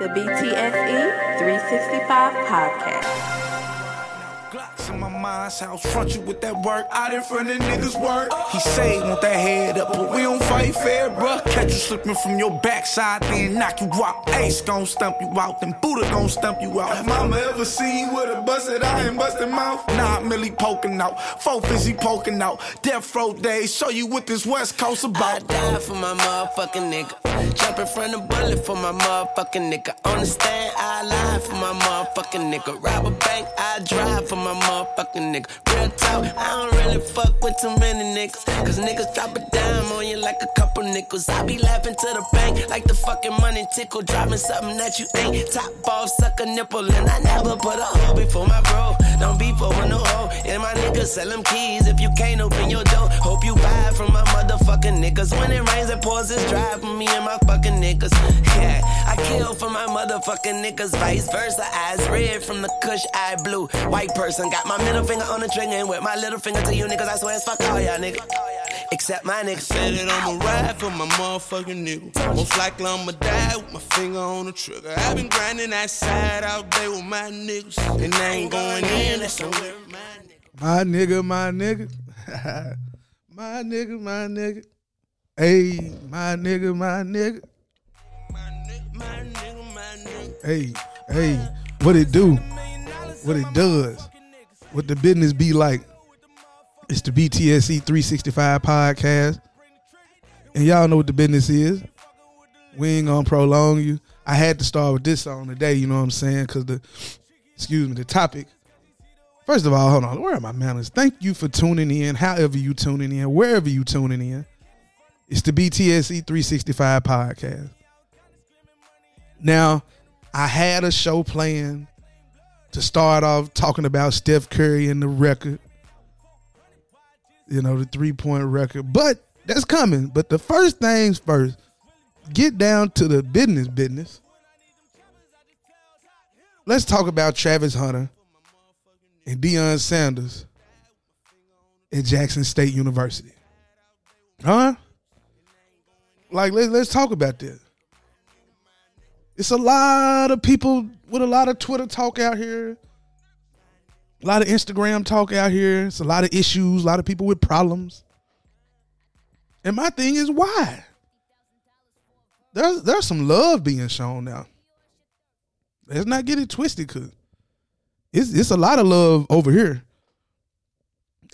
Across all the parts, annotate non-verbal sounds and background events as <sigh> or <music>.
The BTSE 365 Podcast. Glocks in my mind's house, front you with that work out in front of niggas' work. He say he want that head up, but we don't fight fair, bruh. Catch you slipping from your backside, then knock you out. Ace gon' stump you out, then Buddha gon' stump you out. Have mama ever seen you with a busted eye and busted mouth? Nah, Millie poking out, four fizzy poking out. Death row days, show you what this West Coast I about. died for my motherfucking nigga. Jumping from the bullet for my motherfucking nigga. On the stand, I lie for my motherfucking nigga. Rob a bank, I drive for my motherfucking nigga. Real talk, I don't really fuck with too many niggas. Cause niggas drop a dime on you like a couple nickels. I be laughing to the bank like the fucking money tickle. Dropping something that you ain't. Top off, suck a nipple. And I never put a hoe before my bro. Don't be for no hoe. And my niggas sell them keys if you can't open your door. Hope you buy from my motherfucking niggas. When it rains, it pours, it's dry for me and my fucking niggas. Yeah, I kill for my motherfucking niggas. Vice versa, eyes red from the kush, eye blue. White person got my middle finger on the trigger and with my little finger to you niggas. I swear it's fuck all y'all niggas. Except my niggas. Said that I'ma ride for my motherfucking nigga. Most likely I'ma die with my finger on the trigger. I've been grinding that side all day with my niggas. And they ain't going in, that's on every my nigga. My nigga, my nigga. <laughs> my nigga, my nigga. Hey, my nigga, my nigga. Hey, hey, what it do? What it does? What the business be like? It's the BTSC 365 podcast. And y'all know what the business is. We ain't gonna prolong you. I had to start with this song today, you know what I'm saying? Cause the excuse me, the topic. First of all, hold on. Where are my manners? Thank you for tuning in, however you tuning in, wherever you tuning in. It's the BTSE 365 podcast. Now, I had a show planned to start off talking about Steph Curry and the record. You know, the three point record. But that's coming. But the first things first, get down to the business business. Let's talk about Travis Hunter and Deion Sanders at Jackson State University. Huh? Like let's let's talk about this. It's a lot of people with a lot of Twitter talk out here. A lot of Instagram talk out here. It's a lot of issues, a lot of people with problems. And my thing is why? There's there's some love being shown now. Let's not get it twisted, cause it's it's a lot of love over here.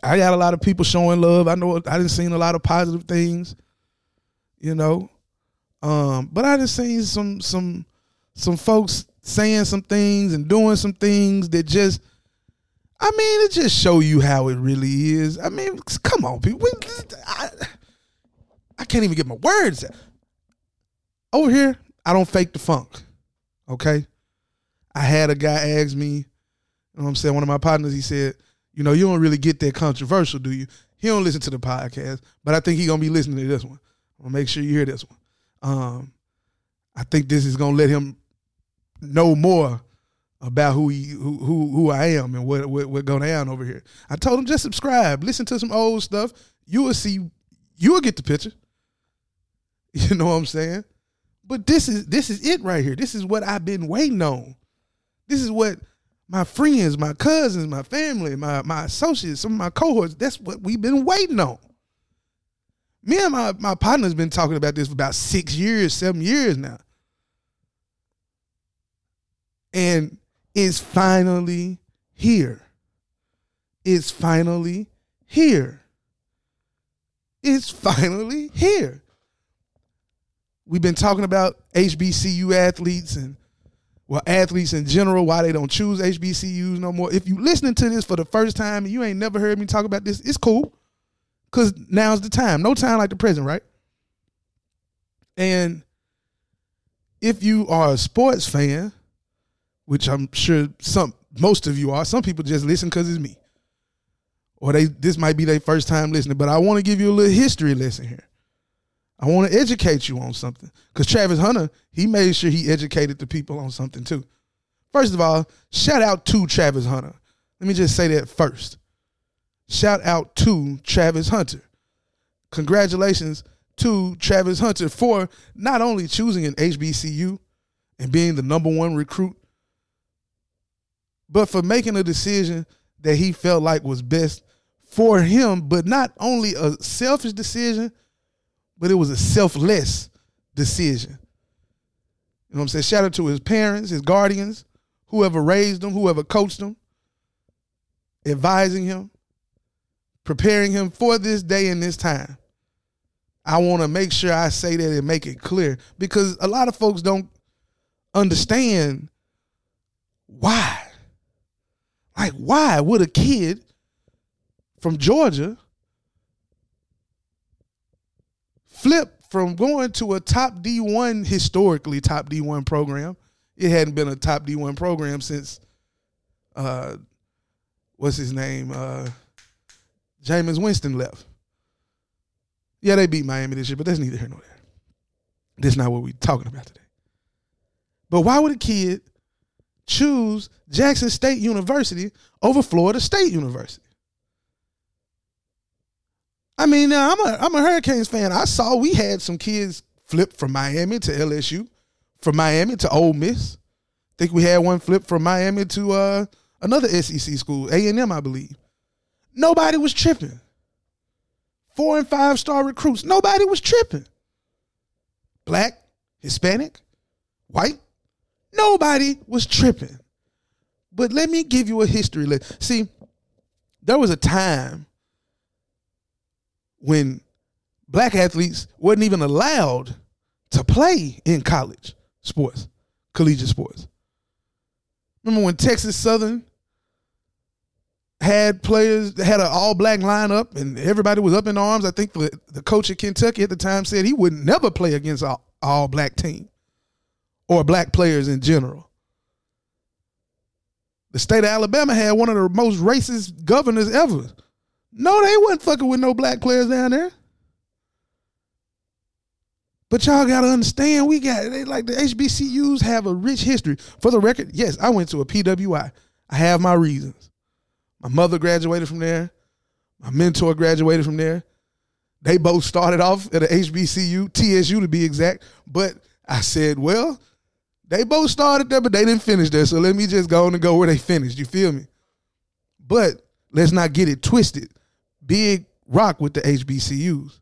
I got a lot of people showing love. I know I didn't seen a lot of positive things, you know. Um, but I just seen some some some folks saying some things and doing some things that just I mean, it just show you how it really is. I mean, come on, people. I, I can't even get my words out. Over here, I don't fake the funk. Okay? I had a guy ask me, you know what I'm saying, one of my partners, he said, you know, you don't really get that controversial, do you? He don't listen to the podcast, but I think he gonna be listening to this one. I'll make sure you hear this one. Um, I think this is gonna let him know more about who he, who who who I am and what what what going on over here. I told him just subscribe, listen to some old stuff. You will see, you will get the picture. <laughs> You know what I'm saying? But this is this is it right here. This is what I've been waiting on. This is what my friends, my cousins, my family, my my associates, some of my cohorts. That's what we've been waiting on. Me and my my partner's been talking about this for about six years, seven years now, and it's finally here. It's finally here. It's finally here. We've been talking about HBCU athletes and well, athletes in general, why they don't choose HBCUs no more. If you listening to this for the first time and you ain't never heard me talk about this, it's cool. Cause now's the time. No time like the present, right? And if you are a sports fan, which I'm sure some most of you are, some people just listen because it's me. Or they this might be their first time listening, but I want to give you a little history lesson here. I want to educate you on something. Because Travis Hunter, he made sure he educated the people on something too. First of all, shout out to Travis Hunter. Let me just say that first. Shout out to Travis Hunter. Congratulations to Travis Hunter for not only choosing an HBCU, and being the number one recruit, but for making a decision that he felt like was best for him, but not only a selfish decision, but it was a selfless decision. You know what I'm saying? Shout out to his parents, his guardians, whoever raised him, whoever coached him, advising him, preparing him for this day and this time. I want to make sure I say that and make it clear because a lot of folks don't understand why. Like, why would a kid from Georgia flip from going to a top D1, historically top D1 program? It hadn't been a top D1 program since, uh, what's his name? Uh, Jameis Winston left. Yeah, they beat Miami this year, but that's neither here nor there. That's not what we're talking about today. But why would a kid choose Jackson State University over Florida State University? I mean, now I'm a I'm a Hurricanes fan. I saw we had some kids flip from Miami to LSU, from Miami to Ole Miss. I think we had one flip from Miami to uh, another SEC school, A and M, I believe. Nobody was tripping. Four and five star recruits. Nobody was tripping. Black, Hispanic, white. Nobody was tripping. But let me give you a history lesson. See, there was a time when black athletes wasn't even allowed to play in college sports, collegiate sports. Remember when Texas Southern had players had an all black lineup and everybody was up in arms. I think the, the coach at Kentucky at the time said he would never play against all, all black team or black players in general. The state of Alabama had one of the most racist governors ever. No, they wasn't fucking with no black players down there. But y'all gotta understand, we got they like the HBCUs have a rich history. For the record, yes, I went to a PWI. I have my reasons. My mother graduated from there. My mentor graduated from there. They both started off at a HBCU, TSU to be exact. But I said, well, they both started there, but they didn't finish there. So let me just go on and go where they finished. You feel me? But let's not get it twisted. Big rock with the HBCUs.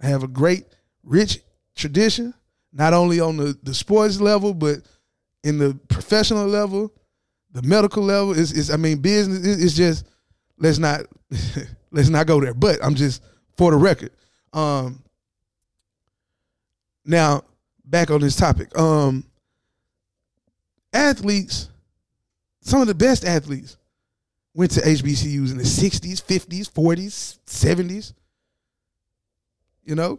I have a great, rich tradition, not only on the, the sports level, but in the professional level, the medical level. Is is I mean, business. It's just let's not <laughs> let's not go there. But I'm just for the record. Um, now back on this topic. Um, athletes, some of the best athletes went to HBCUs in the 60s, 50s, 40s, 70s. You know?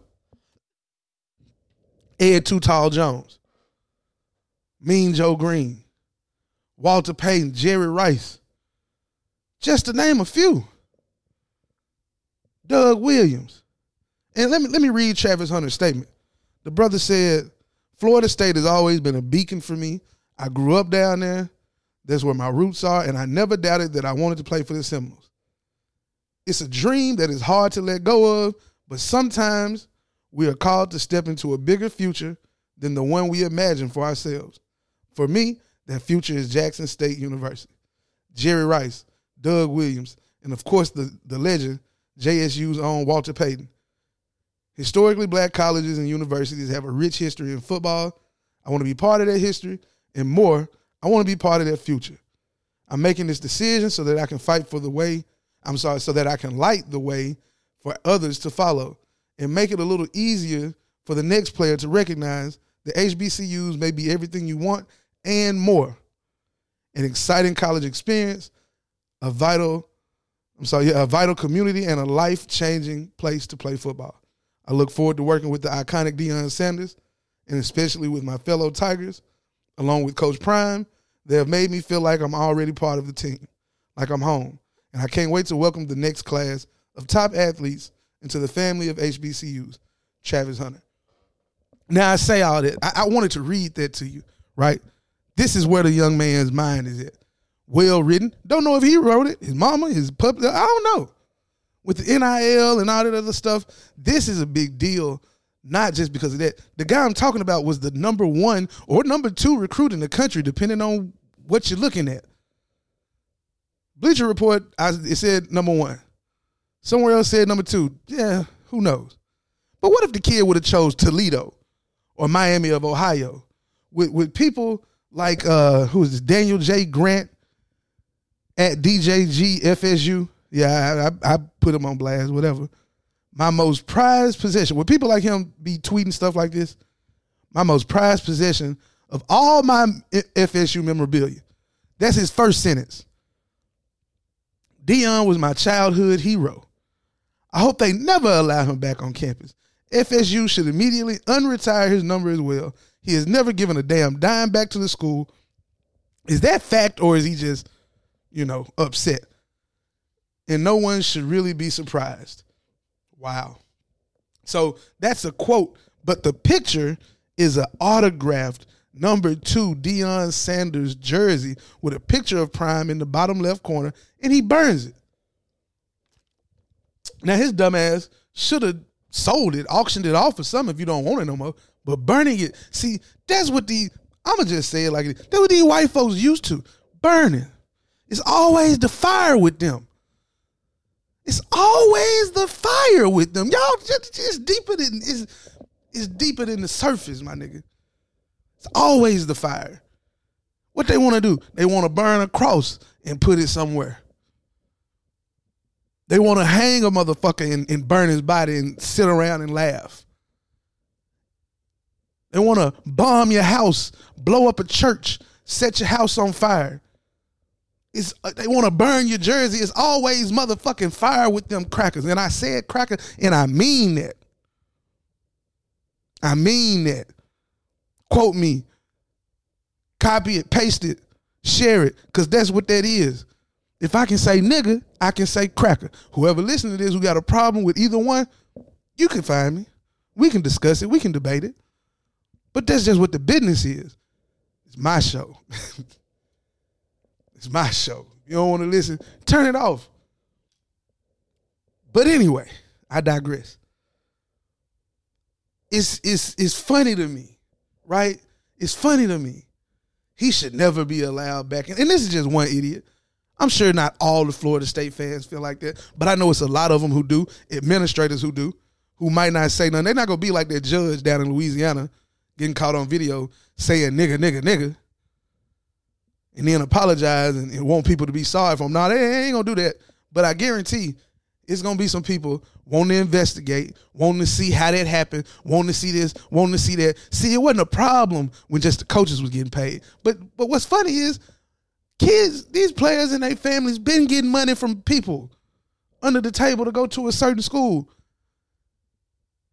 Ed Too Tall Jones, Mean Joe Greene, Walter Payton, Jerry Rice, just to name a few. Doug Williams. And let me let me read Travis Hunter's statement. The brother said, Florida State has always been a beacon for me. I grew up down there. That's where my roots are, and I never doubted that I wanted to play for the Seminoles. It's a dream that is hard to let go of, but sometimes we are called to step into a bigger future than the one we imagine for ourselves. For me, that future is Jackson State University. Jerry Rice, Doug Williams, and of course the, the legend, JSU's own Walter Payton. Historically, black colleges and universities have a rich history in football. I want to be part of that history and more I want to be part of that future. I'm making this decision so that I can fight for the way, I'm sorry, so that I can light the way for others to follow and make it a little easier for the next player to recognize the HBCUs may be everything you want and more. An exciting college experience, a vital, I'm sorry, a vital community and a life-changing place to play football. I look forward to working with the iconic Deion Sanders and especially with my fellow Tigers along with Coach Prime, they have made me feel like I'm already part of the team, like I'm home. And I can't wait to welcome the next class of top athletes into the family of HBCUs, Travis Hunter. Now I say all that. I, I wanted to read that to you, right? This is where the young man's mind is at. Well written. Don't know if he wrote it. His mama, his puppy. I don't know. With the NIL and all that other stuff, this is a big deal not just because of that. The guy I'm talking about was the number one or number two recruit in the country, depending on what you're looking at. Bleacher Report, I, it said number one. Somewhere else said number two. Yeah, who knows? But what if the kid would have chose Toledo or Miami of Ohio with with people like uh who is this Daniel J Grant at DJG FSU? Yeah, I, I put him on blast. Whatever. My most prized possession. Would people like him be tweeting stuff like this? My most prized possession of all my FSU memorabilia. That's his first sentence. Deion was my childhood hero. I hope they never allow him back on campus. FSU should immediately unretire his number as well. He has never given a damn dime back to the school. Is that fact or is he just, you know, upset? And no one should really be surprised. Wow. So that's a quote, but the picture is an autographed number two Deion Sanders jersey with a picture of Prime in the bottom left corner, and he burns it. Now his dumbass should have sold it, auctioned it off for some if you don't want it no more. But burning it, see, that's what the I'ma just say it like it. That's what these white folks used to. Burning. It's always the fire with them. It's always the fire with them. Y'all just, just deeper than it's, it's deeper than the surface, my nigga. It's always the fire. What they want to do? They want to burn a cross and put it somewhere. They want to hang a motherfucker and, and burn his body and sit around and laugh. They want to bomb your house, blow up a church, set your house on fire. It's, uh, they want to burn your jersey. It's always motherfucking fire with them crackers. And I said cracker, and I mean that. I mean that. Quote me. Copy it, paste it, share it, because that's what that is. If I can say nigga, I can say cracker. Whoever listening to this who got a problem with either one, you can find me. We can discuss it. We can debate it. But that's just what the business is. It's my show. <laughs> it's my show. You don't want to listen, turn it off. But anyway, I digress. It's it's it's funny to me, right? It's funny to me. He should never be allowed back. In. And this is just one idiot. I'm sure not all the Florida State fans feel like that, but I know it's a lot of them who do, administrators who do, who might not say nothing. They're not gonna be like that judge down in Louisiana getting caught on video saying nigga, nigga, nigga, and then apologize and, and want people to be sorry for him. No, they ain't gonna do that. But I guarantee it's gonna be some people wanting to investigate, wanting to see how that happened, wanting to see this, wanting to see that. See, it wasn't a problem when just the coaches was getting paid. But but what's funny is kids, these players and their families been getting money from people under the table to go to a certain school.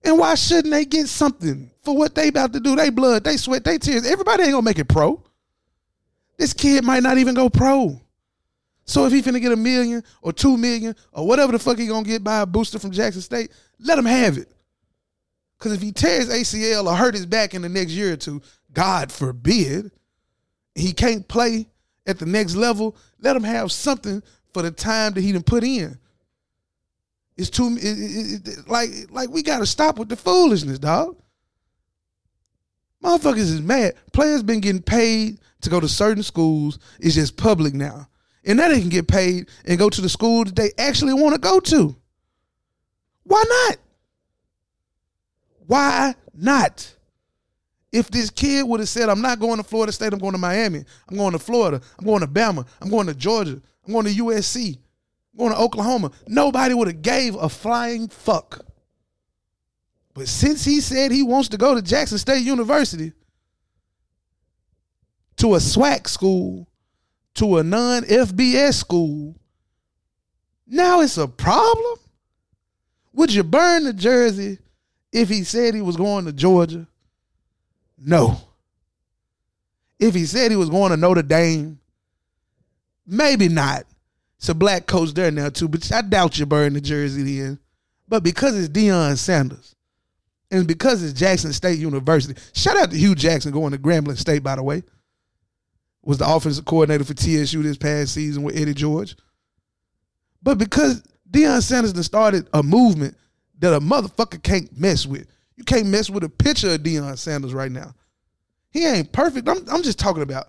And why shouldn't they get something for what they about to do? They blood, they sweat, they tears. Everybody ain't gonna make it pro. This kid might not even go pro. So if he finna get a million or two million or whatever the fuck he gonna get by a booster from Jackson State, let him have it. Cause if he tears ACL or hurt his back in the next year or two, God forbid, he can't play at the next level, let him have something for the time that he didn't put in. It's too it, it, it, like like we gotta stop with the foolishness, dog. Motherfuckers is mad. Players been getting paid to go to certain schools. It's just public now. And now they can get paid and go to the school that they actually want to go to. Why not? Why not? If this kid would have said, I'm not going to Florida State, I'm going to Miami, I'm going to Florida, I'm going to Bama, I'm going to Georgia, I'm going to USC, going to Oklahoma, nobody would have gave a flying fuck. But since he said he wants to go to Jackson State University, to a SWAC school, to a non FBS school, now it's a problem? Would you burn the jersey if he said he was going to Georgia? No. If he said he was going to Notre Dame, maybe not. It's a black coach there now too, but I doubt you burn the jersey then. But because it's Deion Sanders, and because it's Jackson State University, shout out to Hue Jackson going to Grambling State, by the way. Was the offensive coordinator for TSU this past season with Eddie George. But because Deion Sanders started a movement that a motherfucker can't mess with. You can't mess with a picture of Deion Sanders right now. He ain't perfect. I'm, I'm just talking about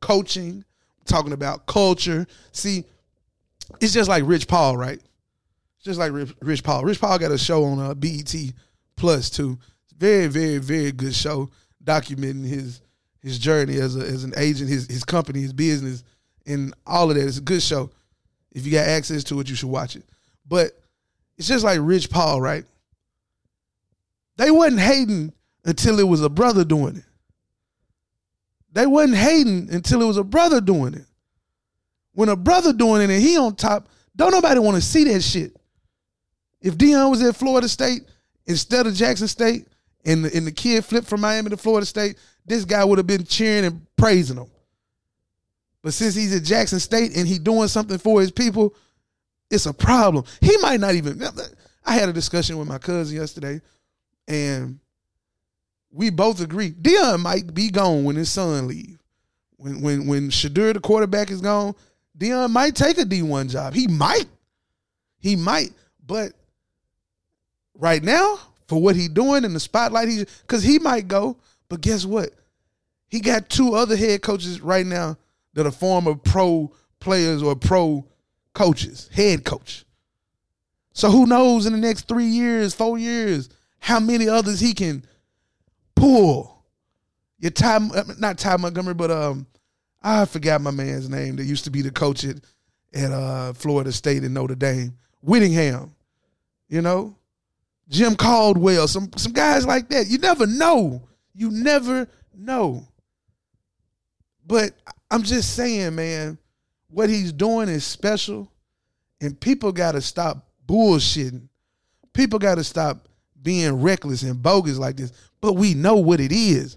coaching, talking about culture. See, it's just like Rich Paul, right? Just like Rich, Rich Paul. Rich Paul got a show on uh, BET Plus too. Very, very, very good show documenting his his journey as a, as an agent, his his company, his business, and all of that. It's a good show. If you got access to it, you should watch it. But it's just like Rich Paul, right? They wasn't hating until it was a brother doing it. They wasn't hating until it was a brother doing it. When a brother doing it and he on top, don't nobody want to see that shit. If Deion was at Florida State instead of Jackson State, and the, and the kid flipped from Miami to Florida State, this guy would have been cheering and praising him. But since he's at Jackson State and he doing something for his people, it's a problem. He might not even. I had a discussion with my cousin yesterday, and we both agree Deion might be gone when his son leave. When when when Shedeur, the quarterback, is gone, Deion might take a D one job. He might, he might. But right now, for what he doing in the spotlight, he's because he might go. But guess what? He got two other head coaches right now that are former pro players or pro coaches, head coach. So who knows in the next three years, four years, how many others he can pull. Your Ty, not Ty Montgomery, but um, I forgot my man's name that used to be the coach at at uh, Florida State and Notre Dame, Willingham. You know, Jim Caldwell, some some guys like that. You never know. You never know. But I'm just saying, man, what he's doing is special, and people got to stop bullshitting. People got to stop being reckless and bogus like this. But we know what it is.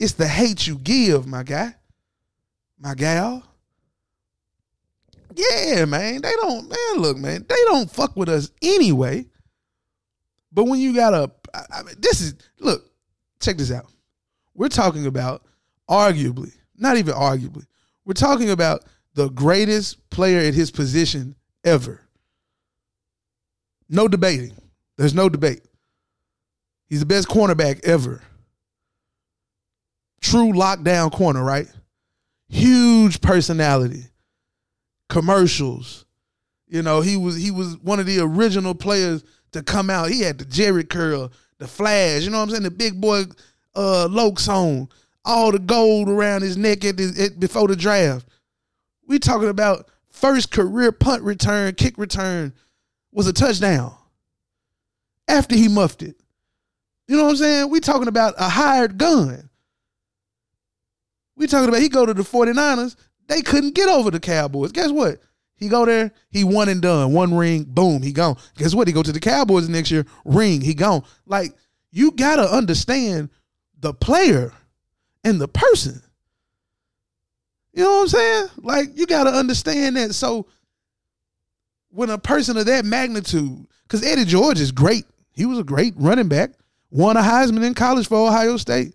It's the hate you give, my guy, my gal. Yeah, man. They don't, man, look, man, they don't fuck with us anyway. But when you got a, I mean, this is, look, check this out. We're talking about arguably, not even arguably, we're talking about the greatest player at his position ever. No debating. There's no debate. He's the best cornerback ever. True lockdown corner, right? Huge personality. Commercials. You know, he was he was one of the original players to come out. He had the Jerry curl, the flash, you know what I'm saying? The big boy uh Lokes on, all the gold around his neck at, the, at before the draft. We talking about first career punt return, kick return was a touchdown. After he muffed it. You know what I'm saying? We talking about a hired gun. We talking about he go to the 49ers, they couldn't get over the Cowboys. Guess what? He go there, he one and done, one ring, boom, he gone. Guess what? He go to the Cowboys next year, ring, he gone. Like you gotta understand the player and the person. You know what I'm saying? Like you gotta understand that. So when a person of that magnitude, because Eddie George is great, he was a great running back, won a Heisman in college for Ohio State.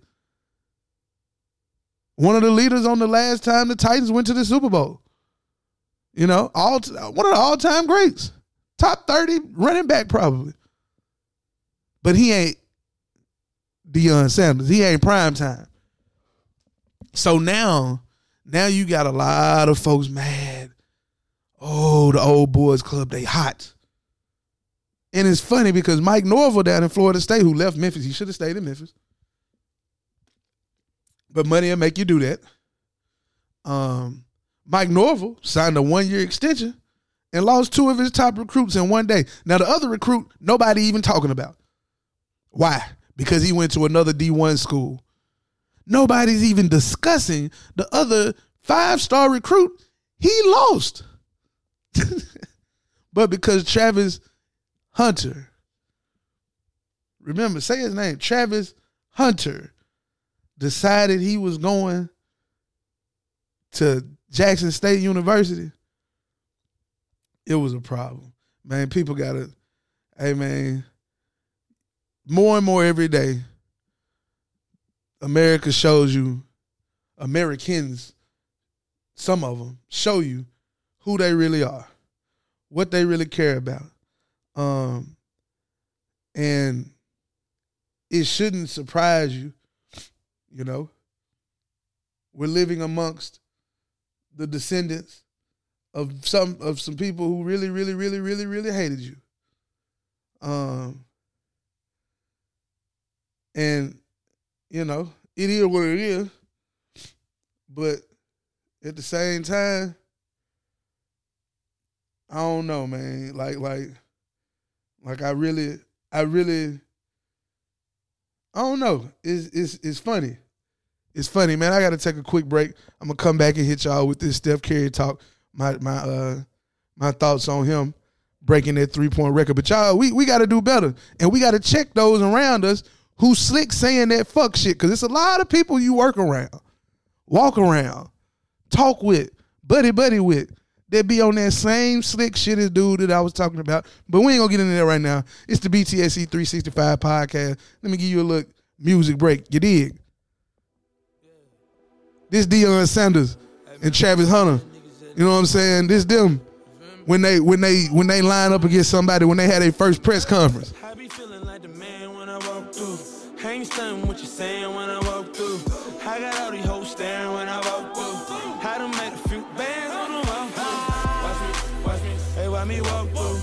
One of the leaders on the last time the Titans went to the Super Bowl. You know, all one of the all time greats, top thirty running back probably. But he ain't Deion Sanders. He ain't prime time. So now, now you got a lot of folks mad. Oh, the old boys club, they hot. And it's funny because Mike Norvell down in Florida State, who left Memphis, he should have stayed in Memphis. But money will make you do that. Um, Mike Norvell signed a one year extension and lost two of his top recruits in one day. Now, the other recruit, nobody even talking about. Why? Because he went to another D1 school. Nobody's even discussing the other five star recruit. He lost. <laughs> but because Travis Hunter, remember, say his name, Travis Hunter, decided he was going to Jackson State University, it was a problem. Man, people gotta, hey man, more and more every day, America shows you, Americans, some of them, show you who they really are, what they really care about. Um, and it shouldn't surprise you. You know, we're living amongst the descendants of some of some people who really, really, really, really, really hated you. Um, and you know, it is what it is. But at the same time, I don't know, man. Like, like, like I really, I really, I don't know. It's it's it's funny. It's funny, man. I got to take a quick break. I'm gonna come back and hit y'all with this Steph Curry talk. My my uh my thoughts on him breaking that three point record. But y'all, we we got to do better, and we got to check those around us who slick saying that fuck shit. Because it's a lot of people you work around, walk around, talk with, buddy buddy with. That be on that same slick shit as dude that I was talking about. But we ain't gonna get into that right now. It's the BTSC 365 podcast. Let me give you a look music break. You dig? This Deion Sanders and Travis Hunter. You know what I'm saying? This them when they when they when they line up against somebody when they had their first press conference. Me, walk through?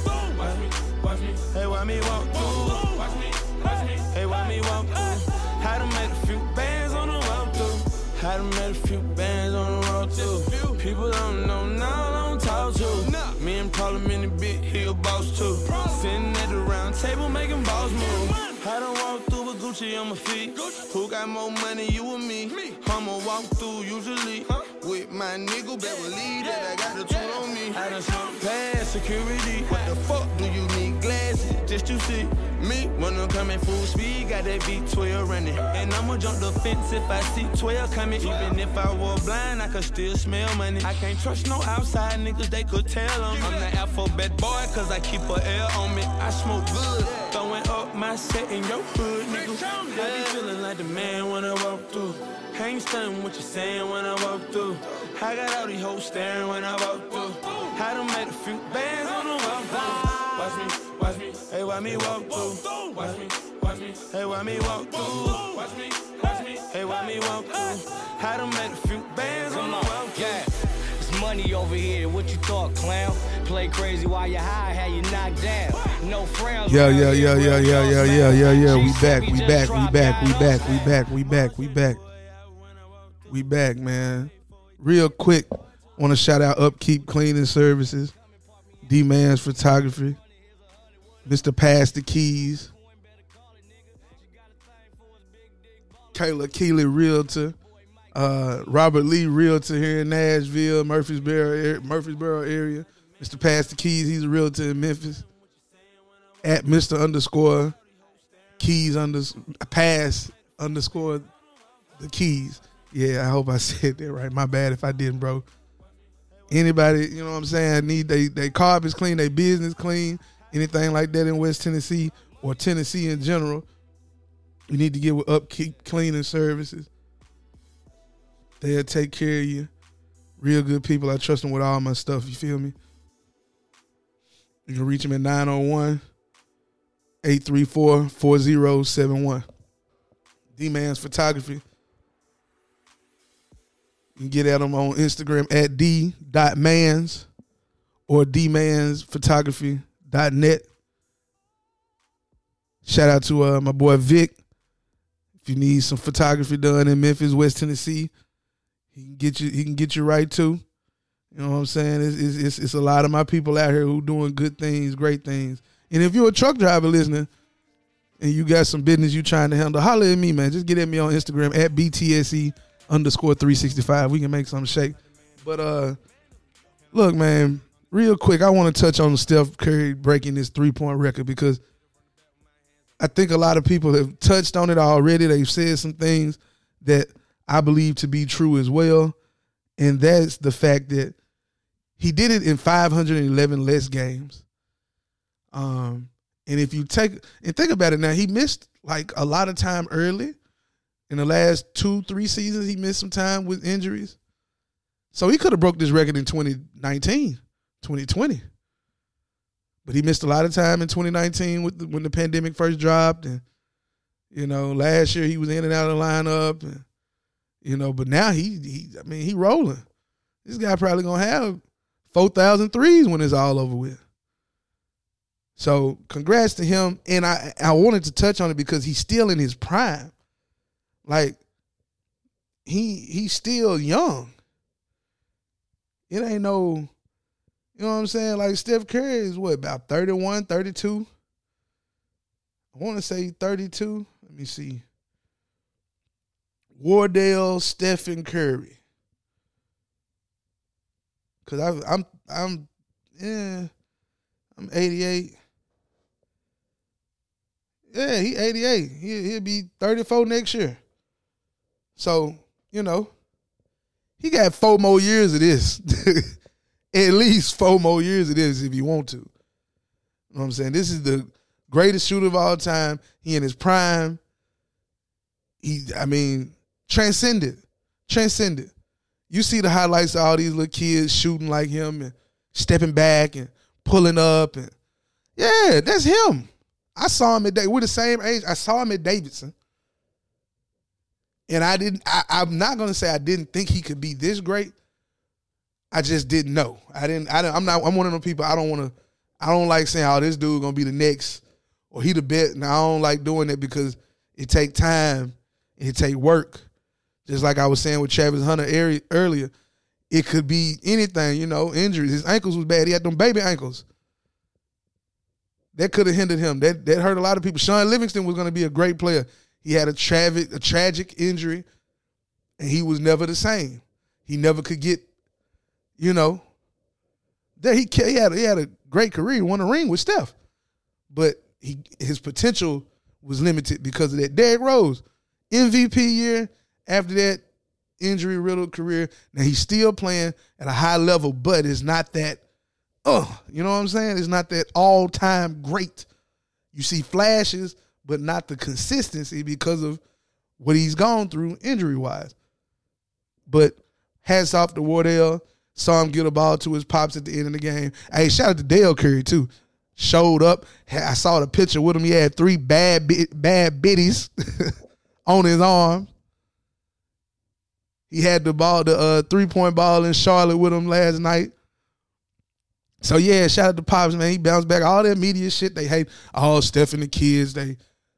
Hey, why me walk through? Hey, why me walk through? I to make a few bands on the walk through. I to make a few bands on the walk through. People don't know now, I don't talk to. Me and Problem in the bit, he a boss too. Sitting at the round table making balls move. I don't walk through with Gucci on my feet. Who got more money, you or me? I'ma walk through usually with my nigga Beverly that I got the tool on me. I done snuck past security. What the fuck do you need glasses just to see me? When I'm coming full speed, got that V12 running. And I'ma jump the fence if I see 12 coming. Even if I were blind, I could still smell money. I can't trust no outside niggas, they could tell on me. I'm the alphabet boy, cause I keep a L on me. I smoke good, throwing up my set in your hood, nigga. I be feeling like the man when I walk through. Ain't stunning what you saying when I walk through. I got all these hoes staring when I walk through. I done made a few bands on the walk through. Watch me, watch me, hey, why me walk through? Watch me, watch me, hey, why me walk through? Watch me, watch me, hey, why me walk through? I done made a few bands on the walk through. Yeah. It's money over here. What you thought, clown? Play crazy while you high, how you knocked down. No frowns. Yeah, around yeah, here, yeah, yeah, real yeah, girls yeah, yeah, yeah, yeah. We She back, said we back, we back, we back, we back, we back, we back. We back, man. Real quick, want to shout out Upkeep Cleaning Services, D Man's Photography, Mr. Pass the Keys, Kayla Keeley Realtor, uh, Robert Lee Realtor here in Nashville, Murfreesboro, Murfreesboro area. Mr. Pass the Keys, he's a realtor in Memphis. At Mr. underscore Keys under pass underscore the keys. Yeah, I hope I <laughs> said that right. My bad if I didn't, bro. Anybody, you know what I'm saying, need they they carpets clean, they business clean, anything like that in West Tennessee or Tennessee in general, you need to get with Upkeep Cleaning Services. They'll take care of you. Real good people. I trust them with all my stuff. You feel me? You can reach them at 901 834 4071. D Man's Photography. You can get at them on Instagram at d.mans or dmansphotography.net. Shout out to uh, my boy Vic. If you need some photography done in Memphis, West Tennessee, he can get you. He can get you right too. You know what I'm saying? It's, it's, it's, it's a lot of my people out here who doing good things, great things. And if you're a truck driver listening and you got some business you trying to handle, holler at me, man. Just get at me on Instagram at BTSE underscore 365. We can make something shake. But uh look, man, real quick, I want to touch on Steph Curry breaking this three point record because I think a lot of people have touched on it already. They've said some things that I believe to be true as well. And that's the fact that he did it in 511 less games. Um, and if you take and think about it now, he missed like a lot of time early. In the last two, three seasons, he missed some time with injuries. So he could have broke this record in 2019, 2020. But he missed a lot of time in 2019 with the, when the pandemic first dropped, and You know, last year he was in and out of the lineup, and, you know, but now he, he I mean, he rolling. This guy probably gonna have 4,000 threes when it's all over with. So congrats to him. And I, I wanted to touch on it because he's still in his prime. Like he he's still young. It ain't no, you know what I'm saying? Like Steph Curry is what, about 31, 32? I want to say 32. Let me see. Wardell, Stephen Curry. Cause I, I'm I'm yeah I'm 88. Yeah, he 88. He he'll be 34 next year. So you know, he got four more years of this. <laughs> At least four more years of this if you want to. You know what I'm saying? This is the greatest shooter of all time. He in his prime. He, I mean, transcended. Transcended. You see the highlights of all these little kids shooting like him and stepping back and pulling up and yeah, that's him. I saw him at we're the same age. I saw him at Davidson. And I didn't I, I'm not gonna say I didn't think he could be this great. I just didn't know. I didn't I I'm not I'm one of those people I don't wanna I don't like saying, oh, this dude gonna be the next or he the best. And I don't like doing it because it take time, it take work. Just like I was saying with Travis Hunter earlier, it could be anything, you know, injuries. His ankles was bad. He had them baby ankles. That could have hindered him. That that hurt a lot of people. Shaun Livingston was going to be a great player. He had a tragic a tragic injury, and he was never the same. He never could get, you know. That he he had he had a great career, won a ring with Steph, but he his potential was limited because of that. Derrick Rose, MVP year, after that injury riddled career. Now he's still playing at a high level, but it's not that, oh, you know what I'm saying? It's not that all time great. You see flashes, but not the consistency because of what he's gone through injury wise. But hats off to Wardell. Saw him get a ball to his pops at the end of the game. Hey, shout out to Dell Curry too. Showed up. I saw the picture with him. He had three bad bad biddies <laughs> on his arm. He had the ball, the uh, three point ball in Charlotte with him last night. So yeah, shout out to Pops, man. He bounced back. All that media shit they hate. All Steph and the kids, they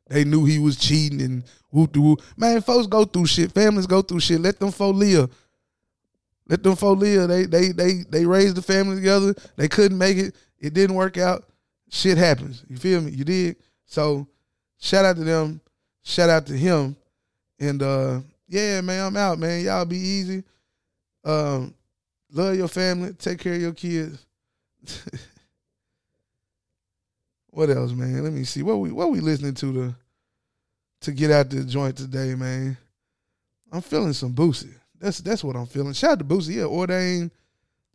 they knew he was cheating and whoop de. Man, folks go through shit. Families go through shit. Let them folk live. Let them folk live. They they they they raised the family together. They couldn't make it. It didn't work out. Shit happens. You feel me? You did. So shout out to them. Shout out to him. And uh yeah, man, I'm out, man. Y'all be easy. Um, love your family. Take care of your kids. <laughs> what else, man? Let me see. What we what we listening to to to get out the joint today, man? I'm feeling some Boosie. That's that's what I'm feeling. Shout out to Boosie. Yeah, ordained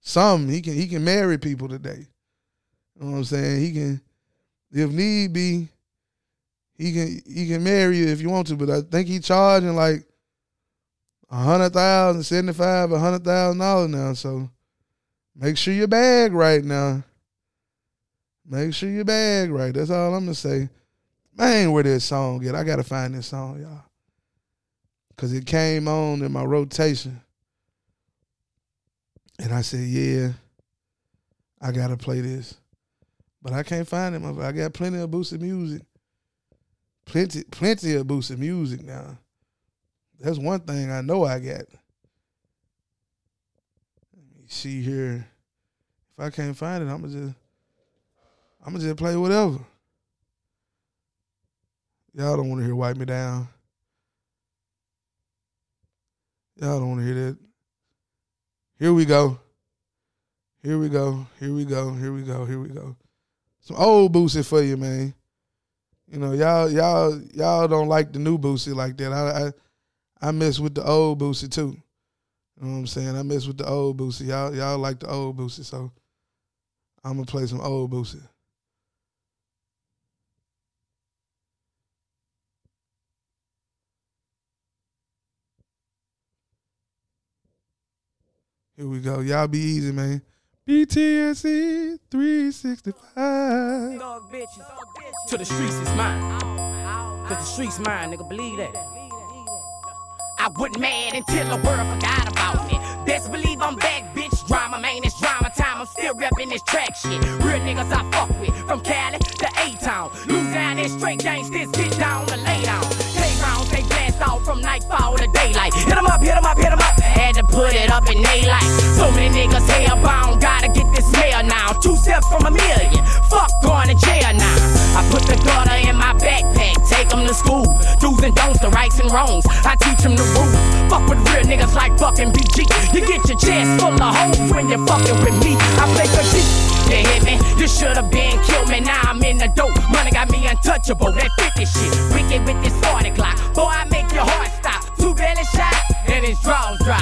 some. He can he can marry people today. You know what I'm saying? He can, if need be, he can he can marry you if you want to. But I think he charging like a hundred thousand, seventy five, a hundred thousand dollars now. So make sure your bag right now. Make sure your bag right. That's all I'm gonna say. Man, where this song get? I gotta find this song, y'all. Cause it came on in my rotation. And I said, yeah, I gotta play this. But I can't find it. I got plenty of Boosie music. Plenty, plenty of Boosie music now. That's one thing I know I got. Let me see here. If I can't find it, I'm gonna just I'm gonna just play whatever. Y'all don't want to hear "Wipe Me Down." Y'all don't want to hear that. Here we go. Here we go. Here we go. Here we go. Here we go. Some old Boosie for you, man. You know, y'all, y'all, y'all don't like the new Boosie like that. I, I I mess with the old Boosie too. You know what I'm saying? I mess with the old Boosie. Y'all, y'all like the old Boosie, so I'm gonna play some old Boosie. Here we go. Y'all be easy, man. BTSE 365. To the streets is mine. Cause the streets mine, nigga, believe that. I wasn't mad until the world forgot about me. Best believe I'm back, bitch. Drama, man, it's drama time. I'm still reppin' this track shit. Real niggas I fuck with, from Cali to A-Town. Lose Louisiana is straight gangsters, get down to lay down. From nightfall to daylight. Hit 'em up, hit 'em up, hit 'em up. Had to put it up in daylight. So many niggas hellbound, gotta get this mail now. Two steps from a million, fuck going to jail now. I put the gutter in my backpack, take 'em to school. Do's and don'ts, the rights and wrongs. I teach 'em the rules niggas like fucking BG. You get your chest full of holes when you're fucking with me. I play for G. You hit me? You should have been killed me. Now I'm in the dope. Money got me untouchable. That 50 shit. Wicked with this 40 clock. Boy, I make your heart stop. Two belly shots and it's draws dry.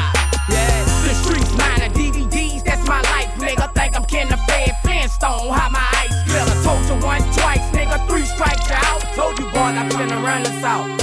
Yeah. The streets mine are DVDs. That's my life, nigga. Think I'm Ken the Fed Flintstone. How my ice i Told you one twice, nigga. Three strikes out. Told you, boy, I'm finna run us out.